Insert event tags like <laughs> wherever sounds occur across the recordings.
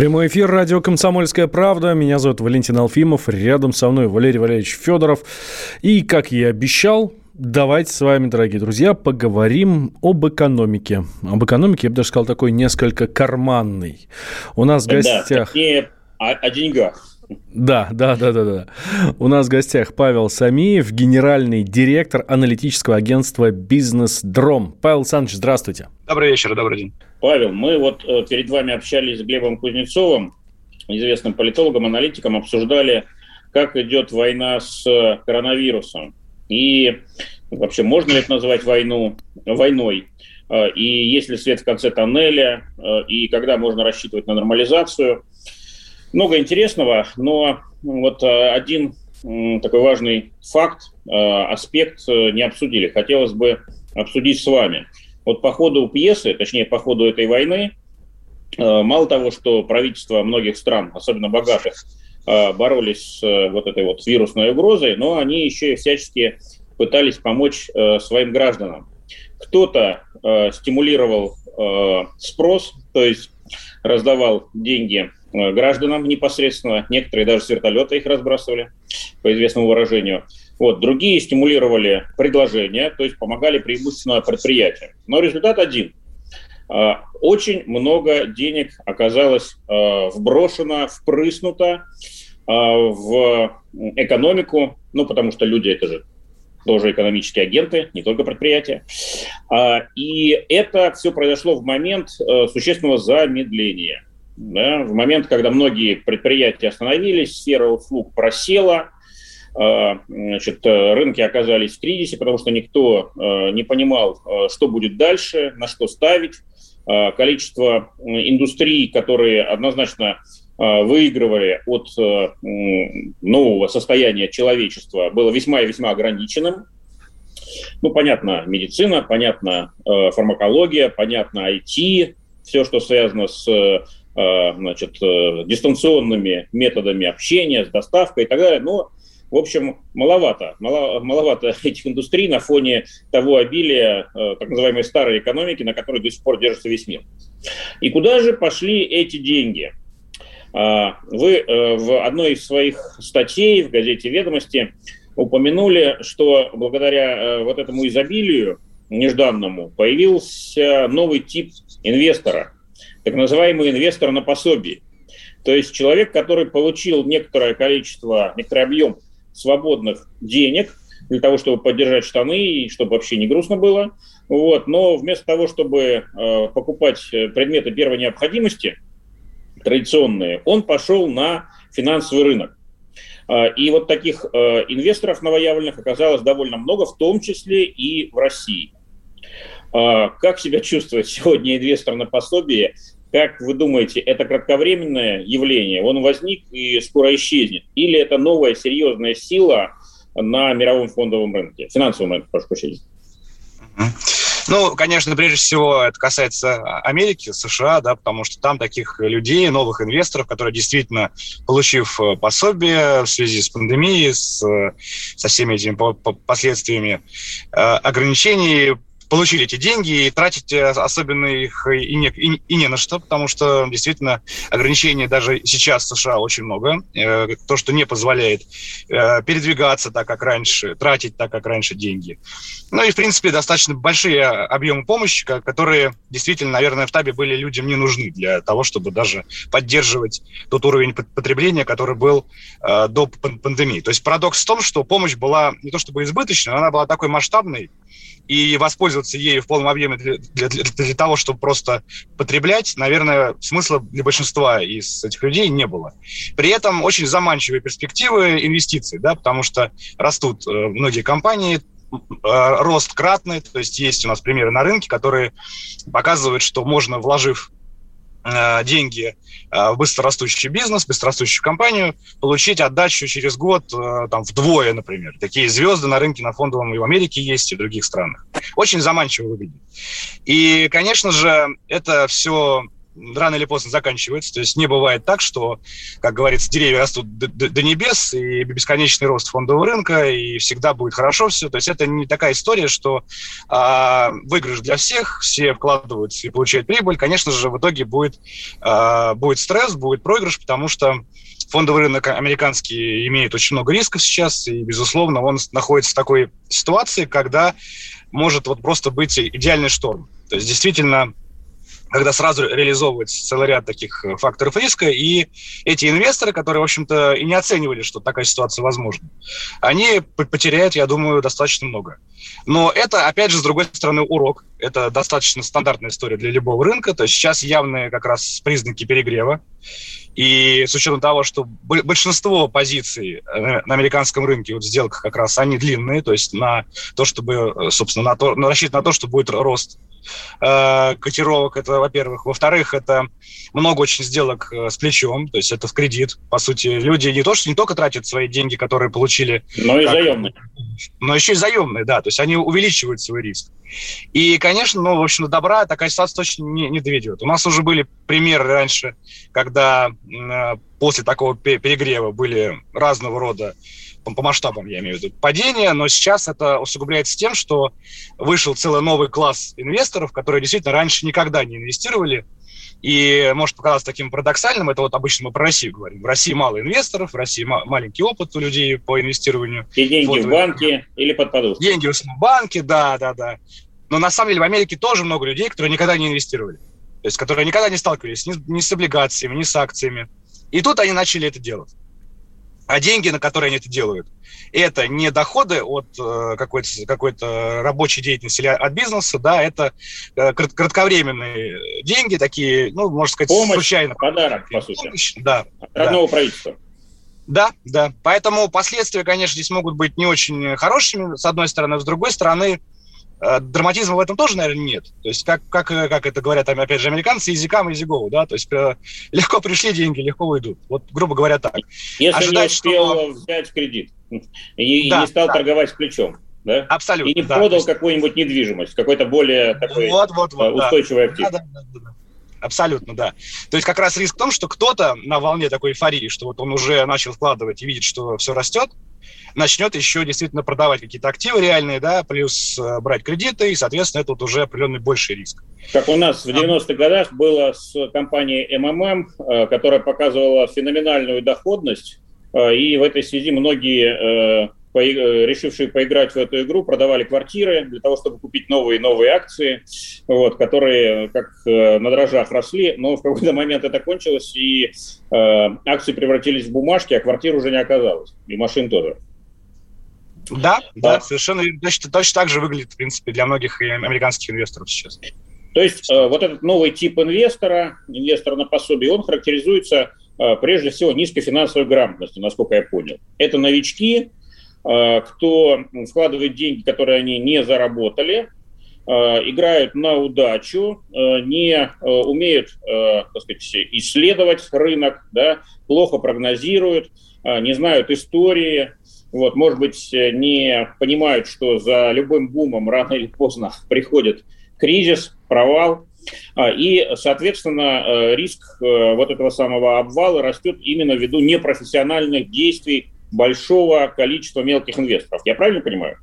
Прямой эфир радио «Комсомольская правда». Меня зовут Валентин Алфимов. Рядом со мной Валерий Валерьевич Федоров. И, как я и обещал, давайте с вами, дорогие друзья, поговорим об экономике. Об экономике, я бы даже сказал, такой несколько карманный. У нас в гостях... Да, о, о деньгах. Да, да, да, да, да. У нас в гостях Павел Самиев, генеральный директор аналитического агентства «Бизнес Дром». Павел Александрович, здравствуйте. Добрый вечер, добрый день. Павел, мы вот э, перед вами общались с Глебом Кузнецовым, известным политологом, аналитиком, обсуждали, как идет война с э, коронавирусом. И вообще, можно ли это назвать войну, войной? Э, и есть ли свет в конце тоннеля? И когда можно рассчитывать на нормализацию? Много интересного, но вот один такой важный факт, аспект не обсудили. Хотелось бы обсудить с вами – вот по ходу пьесы, точнее, по ходу этой войны, э, мало того, что правительства многих стран, особенно богатых, э, боролись с э, вот этой вот вирусной угрозой, но они еще и всячески пытались помочь своим гражданам. Кто-то стимулировал спрос, то есть раздавал деньги гражданам непосредственно, некоторые даже с вертолета их разбрасывали, по известному выражению. Вот. Другие стимулировали предложения, то есть помогали преимущественно предприятиям. Но результат один. А, очень много денег оказалось а, вброшено, впрыснуто а, в экономику, ну, потому что люди – это же тоже экономические агенты, не только предприятия. И это все произошло в момент существенного замедления. Да, в момент, когда многие предприятия остановились, сфера услуг просела – значит, э, рынки оказались в кризисе, потому что никто э, не понимал, э, что будет дальше, на что ставить. А, количество индустрий, которые однозначно выигрывали от нового состояния человечества, было весьма и весьма ограниченным. Ну, понятно, медицина, понятно, фармакология, понятно, IT, все, что связано с значит, дистанционными методами общения, с доставкой и так далее. Но в общем, маловато, мало, маловато <laughs> этих индустрий на фоне того обилия э, так называемой старой экономики, на которой до сих пор держится весь мир. И куда же пошли эти деньги? А, вы э, в одной из своих статей в газете «Ведомости» упомянули, что благодаря э, вот этому изобилию нежданному появился новый тип инвестора, так называемый инвестор на пособии. То есть человек, который получил некоторое количество, некоторый объем свободных денег для того, чтобы поддержать штаны и чтобы вообще не грустно было. Вот. Но вместо того, чтобы э, покупать э, предметы первой необходимости, традиционные, он пошел на финансовый рынок. Э, и вот таких э, инвесторов новоявленных оказалось довольно много, в том числе и в России. Э, как себя чувствует <laughs> сегодня инвестор на пособие как вы думаете, это кратковременное явление? Он возник и скоро исчезнет? Или это новая серьезная сила на мировом фондовом рынке, финансовом рынке, прошу прощения? Ну, конечно, прежде всего это касается Америки, США, да, потому что там таких людей, новых инвесторов, которые действительно, получив э, пособие в связи с пандемией, с, со всеми этими последствиями э, ограничений, получили эти деньги и тратить э, особенно их и не, и, и не на что, потому что действительно ограничений даже сейчас в США очень много. Э, то, что не позволяет э, передвигаться так, как раньше, тратить так, как раньше деньги. Ну и, в принципе, достаточно большие объемы помощи, которые действительно, наверное, в табе были людям не нужны для того, чтобы даже поддерживать тот уровень потребления, который был до пандемии. То есть парадокс в том, что помощь была не то чтобы избыточной, но она была такой масштабной, и воспользоваться ею в полном объеме для, для, для, того, чтобы просто потреблять, наверное, смысла для большинства из этих людей не было. При этом очень заманчивые перспективы инвестиций, да, потому что растут э, многие компании, э, рост кратный, то есть есть у нас примеры на рынке, которые показывают, что можно, вложив деньги э, в быстрорастущий бизнес, быстрорастущую компанию, получить отдачу через год э, там, вдвое, например. Такие звезды на рынке на фондовом и в Америке есть, и в других странах. Очень заманчиво выглядит. И, конечно же, это все рано или поздно заканчивается. То есть не бывает так, что, как говорится, деревья растут до, до, до небес, и бесконечный рост фондового рынка, и всегда будет хорошо все. То есть это не такая история, что а, выигрыш для всех, все вкладываются и получают прибыль. Конечно же, в итоге будет, а, будет стресс, будет проигрыш, потому что фондовый рынок американский имеет очень много рисков сейчас, и, безусловно, он находится в такой ситуации, когда может вот просто быть идеальный шторм. То есть действительно когда сразу реализовывается целый ряд таких э, факторов риска, и эти инвесторы, которые, в общем-то, и не оценивали, что такая ситуация возможна, они потеряют, я думаю, достаточно много. Но это, опять же, с другой стороны, урок. Это достаточно стандартная история для любого рынка. То есть сейчас явные как раз признаки перегрева. И с учетом того, что большинство позиций э, на американском рынке, вот сделках как раз, они длинные, то есть на то, чтобы, э, собственно, на то, рассчитан на то, что будет рост э, котировок, это, во-первых. Во-вторых, это много очень сделок э, с плечом, то есть это в кредит. По сути, люди не то, что не только тратят свои деньги, которые получили... Но и заемные. Но еще и заемные, да, то есть они увеличивают свой риск. И, конечно, ну, в общем, добра такая ситуация точно не, не доведет. У нас уже были примеры раньше, когда э, после такого перегрева были разного рода по, по масштабам, я имею в виду, падение, но сейчас это усугубляется тем, что вышел целый новый класс инвесторов, которые действительно раньше никогда не инвестировали, и может показаться таким парадоксальным, это вот обычно мы про Россию говорим. В России мало инвесторов, в России маленький опыт у людей по инвестированию. И деньги вот, в банке или под подушкой. Деньги в банке, да, да, да. Но на самом деле в Америке тоже много людей, которые никогда не инвестировали. То есть, которые никогда не сталкивались ни, ни с облигациями, ни с акциями. И тут они начали это делать. А деньги, на которые они это делают, это не доходы от э, какой-то какой рабочей деятельности или от бизнеса, да, это э, кратковременные деньги, такие, ну, можно сказать, Помощь, случайно. подарок, по сути. Помощь, да. От родного да. правительства. Да, да. Поэтому последствия, конечно, здесь могут быть не очень хорошими, с одной стороны. С другой стороны, драматизма в этом тоже, наверное, нет. То есть, как, как, э, как это говорят, опять же, американцы, easy come, easy go, да, то есть э, <laughs> легко пришли деньги, легко уйдут. Вот, грубо говоря, так. Если Ожидать, не успел что... взять кредит и, да, и не стал да. торговать плечом, да? Абсолютно. И не да, продал есть... какую-нибудь недвижимость, какой-то более такой вот, вот, вот, устойчивый да. актив. Да, да, да, да. Абсолютно, да. То есть как раз риск в том, что кто-то на волне такой эйфории, что вот он уже начал вкладывать и видит, что все растет, начнет еще действительно продавать какие-то активы реальные, да, плюс э, брать кредиты, и, соответственно, это вот уже определенный больший риск. Как у нас в 90-х годах было с компанией МММ, э, которая показывала феноменальную доходность, э, и в этой связи многие решившие поиграть в эту игру, продавали квартиры для того, чтобы купить новые и новые акции, вот, которые как на дрожжах росли, но в какой-то момент это кончилось, и э, акции превратились в бумажки, а квартир уже не оказалось, и машин тоже. Да, да, да совершенно точно, точно так же выглядит, в принципе, для многих американских инвесторов сейчас. То есть э, вот этот новый тип инвестора, инвестор на пособие, он характеризуется э, прежде всего низкой финансовой грамотностью, насколько я понял. Это новички, э, кто вкладывает деньги, которые они не заработали, э, играют на удачу, э, не э, умеют так сказать, исследовать рынок, да, плохо прогнозируют, не знают истории, вот, может быть, э, не понимают, что за любым бумом рано или поздно приходит кризис, провал, а, и, соответственно, э, риск э, вот этого самого обвала растет именно ввиду непрофессиональных действий большого количества мелких инвесторов. Я правильно понимаю?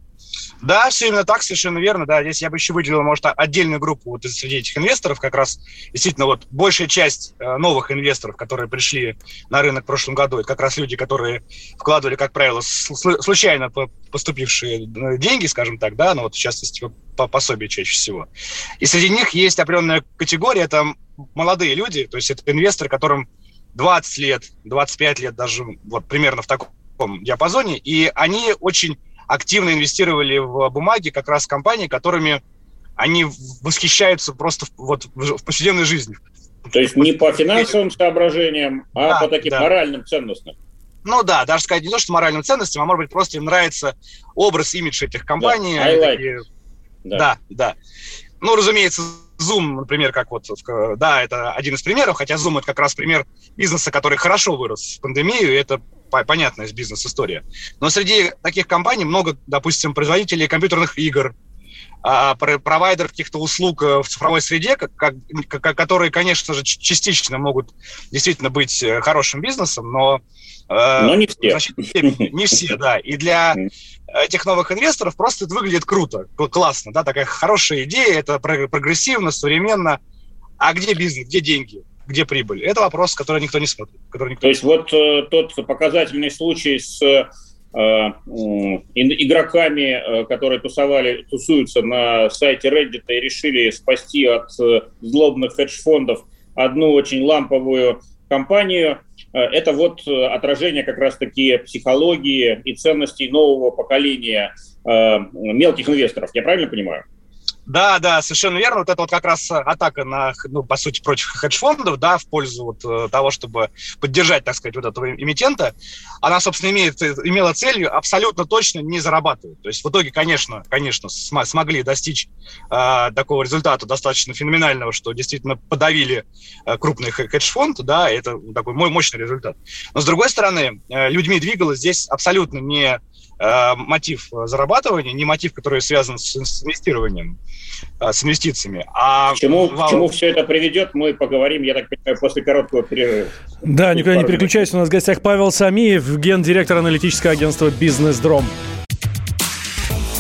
Да, все именно так, совершенно верно. Да, здесь я бы еще выделил, может, отдельную группу вот среди этих инвесторов, как раз действительно вот большая часть э, новых инвесторов, которые пришли на рынок в прошлом году, это как раз люди, которые вкладывали, как правило, случайно поступившие э, деньги, скажем так, да, ну вот в частности по пособию чаще всего. И среди них есть определенная категория, это молодые люди, то есть это инвесторы, которым 20 лет, 25 лет даже, вот примерно в таком диапазоне, и они очень активно инвестировали в бумаги как раз компании, которыми они восхищаются просто вот в повседневной жизни. То есть не по финансовым соображениям, а да, по таким да. моральным ценностям. Ну да, даже сказать не то, что моральным ценностям, а может быть просто им нравится образ, имидж этих компаний. Да, like такие... да. да, да. Ну, разумеется, Zoom, например, как вот, да, это один из примеров, хотя Zoom это как раз пример бизнеса, который хорошо вырос в пандемию, и это понятная бизнес-история. Но среди таких компаний много, допустим, производителей компьютерных игр, а, провайдеров каких-то услуг э, в цифровой среде, как, как, которые, конечно же, частично могут действительно быть э, хорошим бизнесом, но, э, но не все. Степени, <laughs> не все, да. И для этих новых инвесторов просто это выглядит круто, классно, да, такая хорошая идея, это прогрессивно, современно. А где бизнес, где деньги? Где прибыль? Это вопрос, который никто не смотрит. Который никто То есть вот э, тот показательный случай с Э, игроками, э, которые тусовали, тусуются на сайте Reddit и решили спасти от э, злобных хедж-фондов одну очень ламповую компанию. Это вот отражение как раз-таки психологии и ценностей нового поколения мелких инвесторов. Я правильно понимаю? Да, да, совершенно верно. Вот это вот как раз атака на, ну, по сути, против хедж-фондов, да, в пользу вот э, того, чтобы поддержать, так сказать, вот этого эмитента, она, собственно, имеет, имела целью абсолютно точно не зарабатывать. То есть в итоге, конечно, конечно, см смогли достичь э, такого результата достаточно феноменального, что действительно подавили э, крупный хедж-фонд, да, это такой мой мощный результат. Но, с другой стороны, э, людьми двигалось здесь абсолютно не Э, мотив зарабатывания, не мотив, который связан с, с инвестированием, э, с инвестициями. А к чему, к чему все это приведет, мы поговорим, я так понимаю, после короткого перерыва. Да, никуда не переключайся. У нас в гостях Павел Самиев, гендиректор аналитического агентства «Бизнес-дром».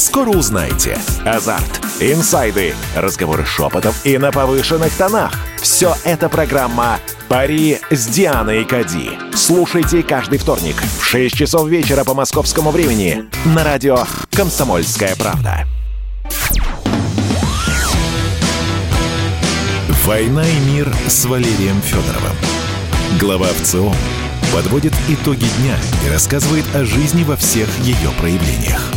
Скоро узнаете. Азарт, инсайды, разговоры шепотов и на повышенных тонах. Все это программа «Пари с Дианой Кади». Слушайте каждый вторник в 6 часов вечера по московскому времени на радио «Комсомольская правда». «Война и мир» с Валерием Федоровым. Глава ВЦО подводит итоги дня и рассказывает о жизни во всех ее проявлениях.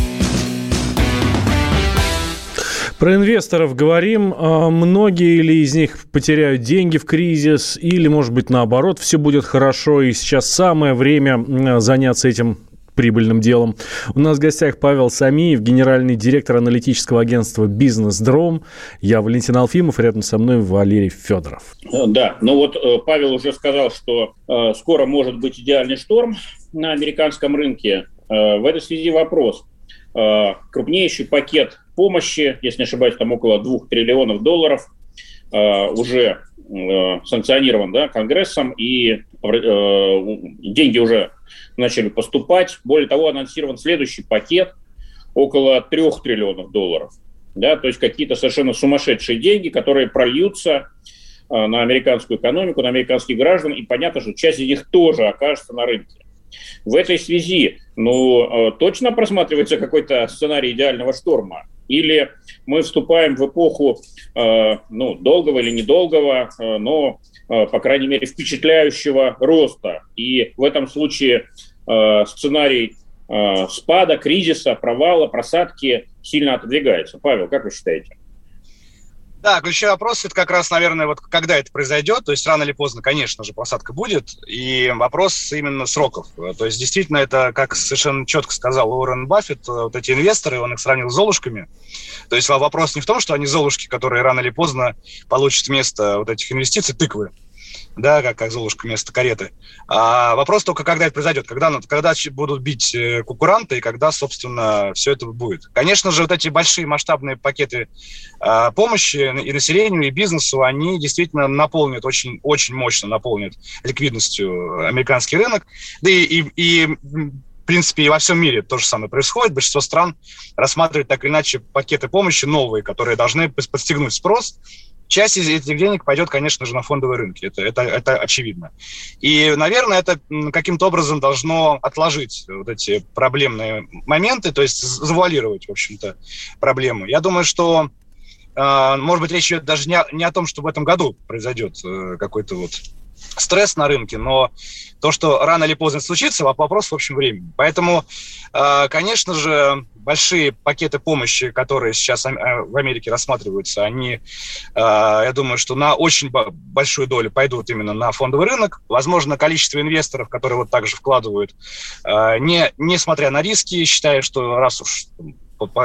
Про инвесторов говорим. А многие ли из них потеряют деньги в кризис или, может быть, наоборот, все будет хорошо и сейчас самое время заняться этим прибыльным делом. У нас в гостях Павел Самиев, генеральный директор аналитического агентства «Бизнес Дром». Я Валентин Алфимов, рядом со мной Валерий Федоров. Да, ну вот э, Павел уже сказал, что э, скоро может быть идеальный шторм на американском рынке. Э, в этой связи вопрос. Крупнейший пакет помощи, если не ошибаюсь, там около 2 триллионов долларов, э, уже э, санкционирован да, Конгрессом, и э, деньги уже начали поступать. Более того, анонсирован следующий пакет около 3 триллионов долларов. Да, то есть какие-то совершенно сумасшедшие деньги, которые прольются на американскую экономику, на американских граждан, и понятно, что часть из них тоже окажется на рынке. В этой связи, ну, точно просматривается какой-то сценарий идеального шторма. Или мы вступаем в эпоху, э, ну, долгого или недолгого, э, но, э, по крайней мере, впечатляющего роста. И в этом случае сценарий спада, кризиса, провала, просадки сильно отодвигается. Павел, как вы считаете? Да, ключевой вопрос это как раз, наверное, вот когда это произойдет, то есть рано или поздно, конечно же, посадка будет, и вопрос именно сроков. То есть действительно это, как совершенно четко сказал Уоррен Баффет, вот эти инвесторы, он их сравнил с золушками. То есть вопрос не в том, что они золушки, которые рано или поздно получат вместо вот этих инвестиций тыквы, да, как, как Золушка вместо кареты. А вопрос только, когда это произойдет, когда, когда будут бить э, кукуранты и когда, собственно, все это будет. Конечно же, вот эти большие масштабные пакеты а, помощи и населению, и бизнесу, они действительно наполнят, очень, очень мощно наполнят ликвидностью американский рынок. Да и, и, и в принципе, и во всем мире то же самое происходит. Большинство стран рассматривают так или иначе пакеты помощи новые, которые должны подстегнуть спрос Часть из этих денег пойдет, конечно же, на фондовые рынки. Это, это, это очевидно. И, наверное, это каким-то образом должно отложить вот эти проблемные моменты, то есть завуалировать, в общем-то, проблемы. Я думаю, что, э, может быть, речь идет даже не о, не о том, что в этом году произойдет э, какой-то вот стресс на рынке, но то, что рано или поздно случится, вопрос в общем времени. Поэтому, э, конечно же, большие пакеты помощи, которые сейчас э, в Америке рассматриваются, они, э, я думаю, что на очень большую долю пойдут именно на фондовый рынок. Возможно, количество инвесторов, которые вот так же вкладывают, не, несмотря на риски, считают, что раз уж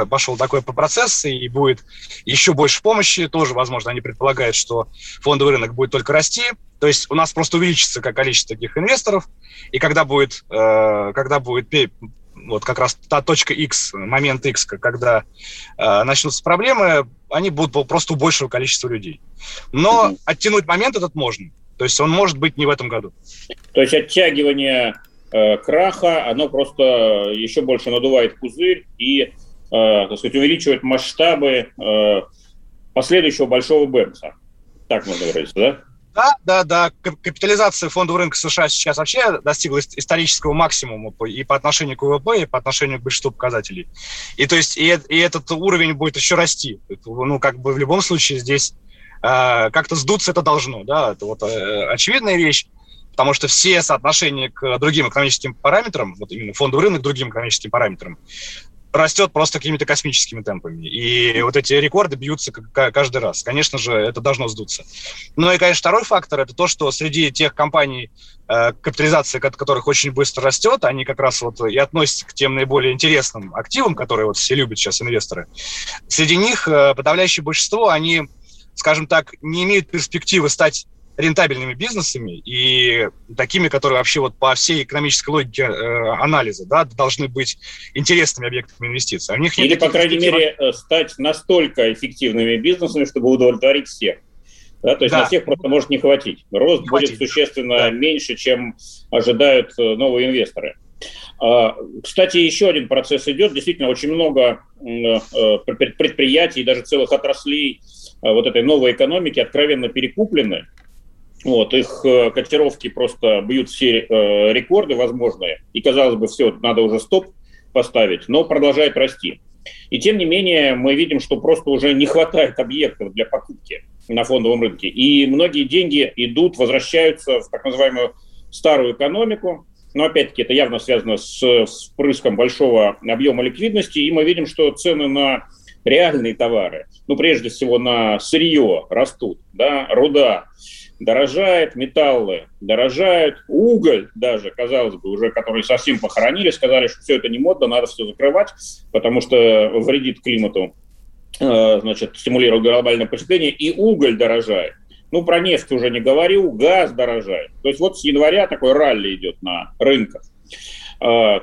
пошел такой процесс и будет еще больше помощи, тоже, возможно, они предполагают, что фондовый рынок будет только расти, то есть у нас просто увеличится как количество таких инвесторов, и когда будет, э, когда будет вот как раз та точка X, момент X, когда э, начнутся проблемы, они будут просто у большего количества людей. Но mm-hmm. оттянуть момент этот можно. То есть он может быть не в этом году. То есть оттягивание э, краха, оно просто еще больше надувает пузырь и, так сказать, увеличивает масштабы э, последующего большого бэмса. Так можно выразиться, да? Да, да, да. Капитализация фондового рынка США сейчас вообще достигла исторического максимума и по отношению к ВВП, и по отношению к большинству показателей. И то есть и, и этот уровень будет еще расти. Ну, как бы в любом случае здесь э, как-то сдуться это должно, да, это вот э, очевидная вещь потому что все соотношения к другим экономическим параметрам, вот именно фондовый рынок к другим экономическим параметрам, растет просто какими-то космическими темпами. И вот эти рекорды бьются каждый раз. Конечно же, это должно сдуться. Ну и, конечно, второй фактор – это то, что среди тех компаний, э, капитализация которых очень быстро растет, они как раз вот и относятся к тем наиболее интересным активам, которые вот все любят сейчас инвесторы. Среди них э, подавляющее большинство, они, скажем так, не имеют перспективы стать рентабельными бизнесами и такими, которые вообще вот по всей экономической логике э, анализа да, должны быть интересными объектами инвестиций. А у них Или, по крайней мере, э, стать настолько эффективными бизнесами, чтобы удовлетворить всех. Да, то есть да. на всех просто может не хватить. Рост не будет хватить. существенно да. меньше, чем ожидают э, новые инвесторы. А, кстати, еще один процесс идет. Действительно, очень много э, предприятий, даже целых отраслей вот этой новой экономики откровенно перекуплены. Вот, их э, котировки просто бьют все э, рекорды возможные. И, казалось бы, все, надо уже стоп поставить, но продолжает расти. И тем не менее мы видим, что просто уже не хватает объектов для покупки на фондовом рынке. И многие деньги идут, возвращаются в так называемую старую экономику. Но опять-таки это явно связано с впрыском большого объема ликвидности. И мы видим, что цены на реальные товары, ну прежде всего на сырье растут, да, руда, дорожает, металлы дорожают, уголь даже, казалось бы, уже который совсем похоронили, сказали, что все это не модно, надо все закрывать, потому что вредит климату, э, значит, стимулирует глобальное потепление, и уголь дорожает. Ну, про нефть уже не говорю, газ дорожает. То есть вот с января такой ралли идет на рынках. Э,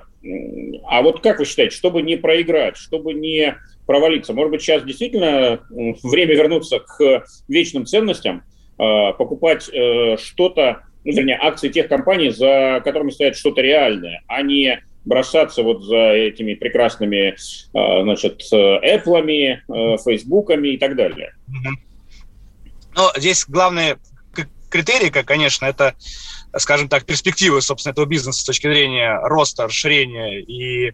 а вот как вы считаете, чтобы не проиграть, чтобы не провалиться, может быть, сейчас действительно время вернуться к вечным ценностям – покупать э, что-то, ну, вернее, акции тех компаний, за которыми стоит что-то реальное, а не бросаться вот за этими прекрасными, э, значит, Apple, Фейсбуками и так далее. Ну, здесь главный критерий, конечно, это скажем так, перспективы, собственно, этого бизнеса с точки зрения роста, расширения и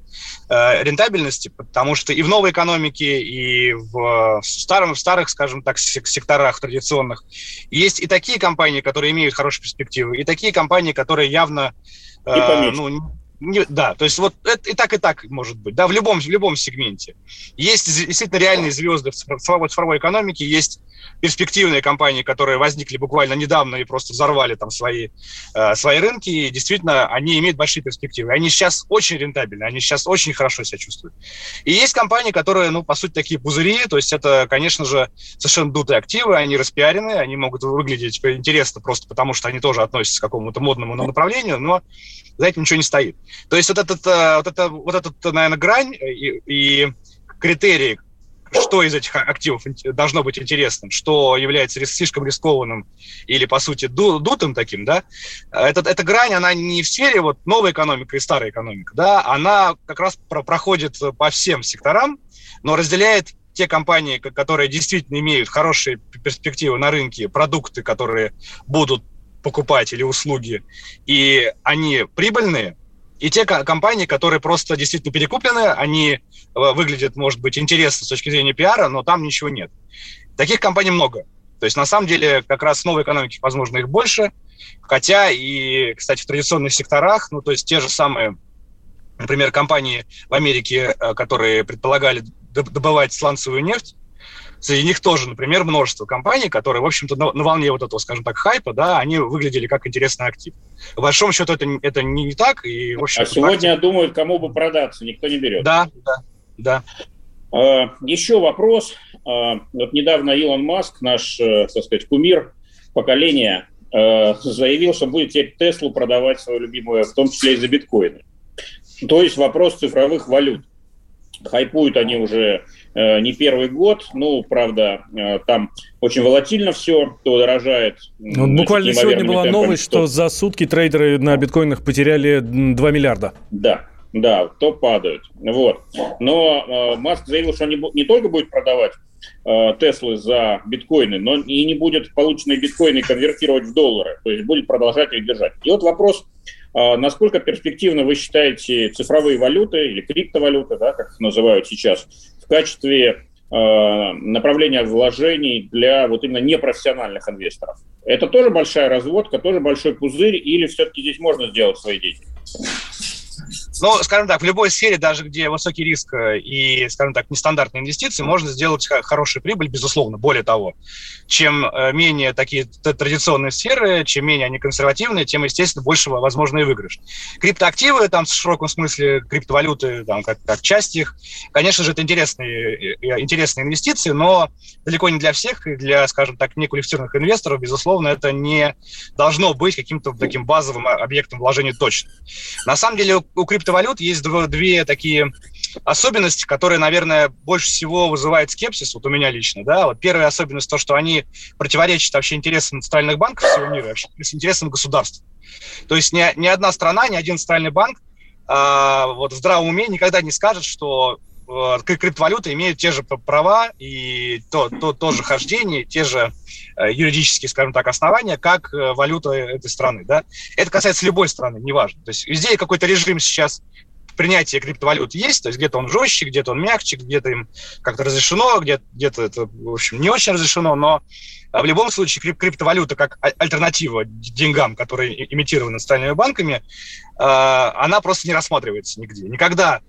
э, рентабельности, потому что и в новой экономике, и в, в, старом, в старых, скажем так, секторах традиционных есть и такие компании, которые имеют хорошие перспективы, и такие компании, которые явно э, ну, не, да, то есть вот это и так, и так может быть, да, в любом, в любом сегменте. Есть действительно реальные звезды в цифровой, цифровой экономике, есть перспективные компании, которые возникли буквально недавно и просто взорвали там свои, э, свои рынки, и действительно они имеют большие перспективы. Они сейчас очень рентабельны, они сейчас очень хорошо себя чувствуют. И есть компании, которые, ну, по сути, такие пузыри, то есть это, конечно же, совершенно дутые активы, они распиарены, они могут выглядеть интересно просто потому, что они тоже относятся к какому-то модному направлению, но за этим ничего не стоит. То есть вот этот, э, вот это, вот этот, наверное, грань и, и критерии, что из этих активов должно быть интересным, что является слишком рискованным или, по сути, дутым таким, да, эта, эта грань, она не в сфере вот новой экономики и старой экономики, да, она как раз про проходит по всем секторам, но разделяет те компании, которые действительно имеют хорошие перспективы на рынке, продукты, которые будут покупать или услуги, и они прибыльные, и те компании, которые просто действительно перекуплены, они э, выглядят, может быть, интересно с точки зрения пиара, но там ничего нет. Таких компаний много. То есть, на самом деле, как раз в новой экономике, возможно, их больше. Хотя и, кстати, в традиционных секторах, ну, то есть те же самые, например, компании в Америке, э, которые предполагали добывать сланцевую нефть, Среди них тоже, например, множество компаний, которые, в общем-то, на, на волне вот этого, скажем так, хайпа, да, они выглядели как интересный актив. По большому счету это, это не, не так. И, в общем, а сегодня актив... думают, кому бы продаться, никто не берет. Да, да, да. А, еще вопрос. А, вот недавно Илон Маск, наш, э, так сказать, кумир поколения, э, заявил, что будет теперь Теслу продавать свою любимую, в том числе и за биткоины. То есть вопрос цифровых валют. Хайпуют они уже не первый год. Ну, правда, э, там очень волатильно все, то дорожает. Ну, буквально сегодня была темпами, новость, что... что за сутки трейдеры на биткоинах потеряли 2 миллиарда. Да, да, то падают. Вот. Но э, Маск заявил, что он не, не только будет продавать э, Теслы за биткоины, но и не будет полученные биткоины конвертировать в доллары, то есть будет продолжать их держать. И вот вопрос, э, насколько перспективно вы считаете цифровые валюты или криптовалюты, да, как их называют сейчас, качестве э, направления вложений для вот именно непрофессиональных инвесторов. Это тоже большая разводка, тоже большой пузырь, или все-таки здесь можно сделать свои деньги? Ну, скажем так, в любой сфере, даже где высокий риск э, и, скажем так, нестандартные инвестиции, можно сделать хорошую прибыль, безусловно. Более того, чем э, менее такие традиционные сферы, чем менее они консервативные, тем, естественно, больше возможно и выигрыш. Криптоактивы, там, в широком смысле, криптовалюты, там, как, как часть их, конечно же, это интересные, э, интересные инвестиции, но далеко не для всех, и для, скажем так, неквалифицированных инвесторов, безусловно, это не должно быть каким-то таким базовым объектом вложения точно. На самом деле у криптовалют есть две такие особенности, которые, наверное, больше всего вызывают скепсис, вот у меня лично, да, вот первая особенность то, что они противоречат вообще интересам центральных банков всего мира, вообще интересам государства. То есть ни, ни одна страна, ни один центральный банк а, вот в здравом уме никогда не скажет, что э, криптовалюта имеет те же права и то, то, то же хождение, те же э, юридические, скажем так, основания, как э, валюта этой страны. Да? Это касается любой страны, неважно. То есть везде какой-то режим сейчас принятия криптовалют есть, то есть где-то он жестче, где-то он мягче, где-то им как-то разрешено, где-то, где-то это, в общем, не очень разрешено, но в любом случае крип- криптовалюта как а, альтернатива деньгам, которые имитированы национальными банками, она просто не рассматривается нигде. Никогда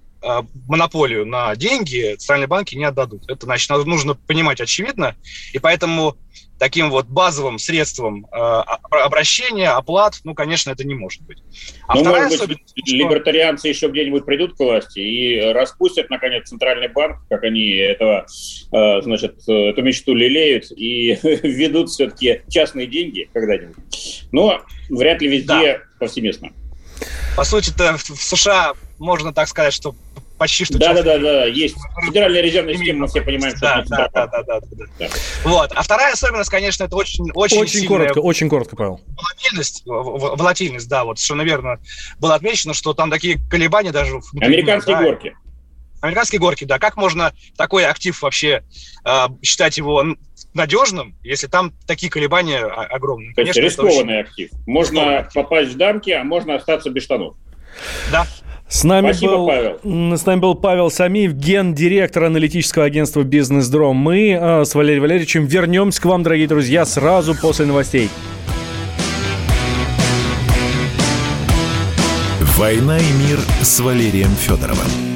монополию на деньги центральные банки не отдадут. Это, значит, нужно понимать очевидно, и поэтому таким вот базовым средством э, обращения, оплат, ну, конечно, это не может быть. А ну, может быть, что... либертарианцы еще где-нибудь придут к власти и распустят, наконец, центральный банк, как они этого, э, значит, эту мечту лелеют и <laughs> введут все-таки частные деньги когда-нибудь. Но вряд ли везде да. повсеместно. По сути-то в США можно так сказать, что почти что... Да, да, да, да, есть. Федеральная резервная система, мы все понимаем, что да, да, да, да, да, да, да. Вот. А вторая особенность, конечно, это очень, очень, очень сильная... коротко, очень коротко, Павел. Волатильность, волатильность, да, вот что, наверное, было отмечено, что там такие колебания даже... Американские да, горки. Американские горки, да. Как можно такой актив вообще э, считать его надежным, если там такие колебания огромные? То Конечно, есть рискованный очень... актив. Можно рискованный попасть в дамки, а можно остаться без штанов. Да. С нами, Спасибо, был, Павел. с нами был Павел Самиев, гендиректор аналитического агентства «Бизнес-дром». Мы э, с Валерием Валерьевичем вернемся к вам, дорогие друзья, сразу после новостей. «Война и мир» с Валерием Федоровым.